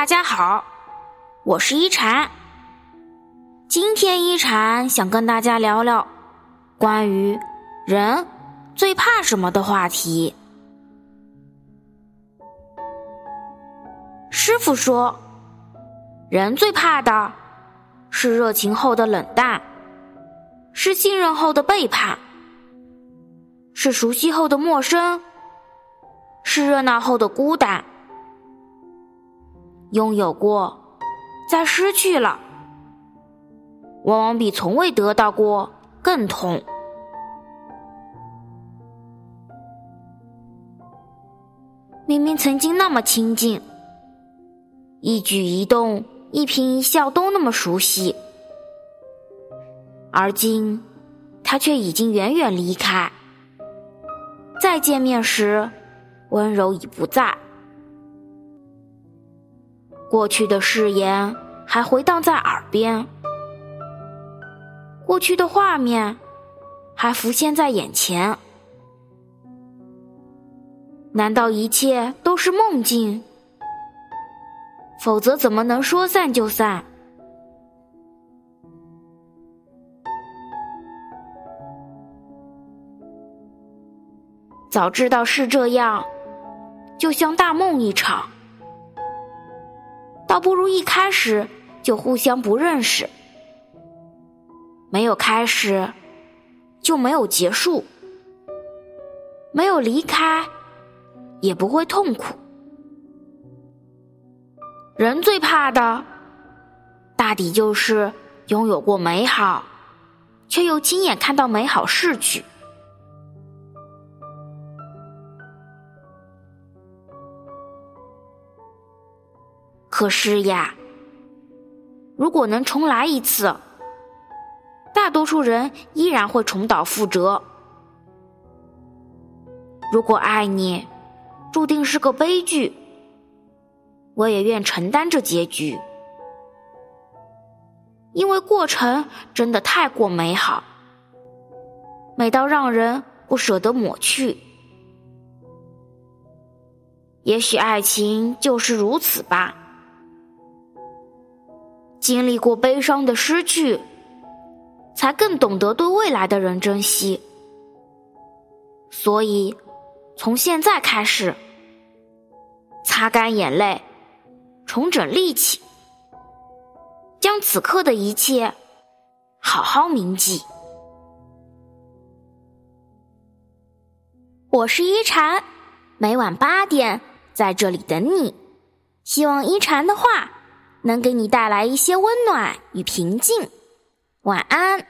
大家好，我是一禅。今天一禅想跟大家聊聊关于人最怕什么的话题。师傅说，人最怕的是热情后的冷淡，是信任后的背叛，是熟悉后的陌生，是热闹后的孤单。拥有过，再失去了，往往比从未得到过更痛。明明曾经那么亲近，一举一动、一颦一笑都那么熟悉，而今他却已经远远离开。再见面时，温柔已不在。过去的誓言还回荡在耳边，过去的画面还浮现在眼前。难道一切都是梦境？否则怎么能说散就散？早知道是这样，就像大梦一场。倒不如一开始就互相不认识，没有开始，就没有结束，没有离开，也不会痛苦。人最怕的，大抵就是拥有过美好，却又亲眼看到美好逝去。可是呀，如果能重来一次，大多数人依然会重蹈覆辙。如果爱你，注定是个悲剧，我也愿承担这结局，因为过程真的太过美好，美到让人不舍得抹去。也许爱情就是如此吧。经历过悲伤的失去，才更懂得对未来的人珍惜。所以，从现在开始，擦干眼泪，重整力气，将此刻的一切好好铭记。我是一禅，每晚八点在这里等你。希望一禅的话。能给你带来一些温暖与平静，晚安。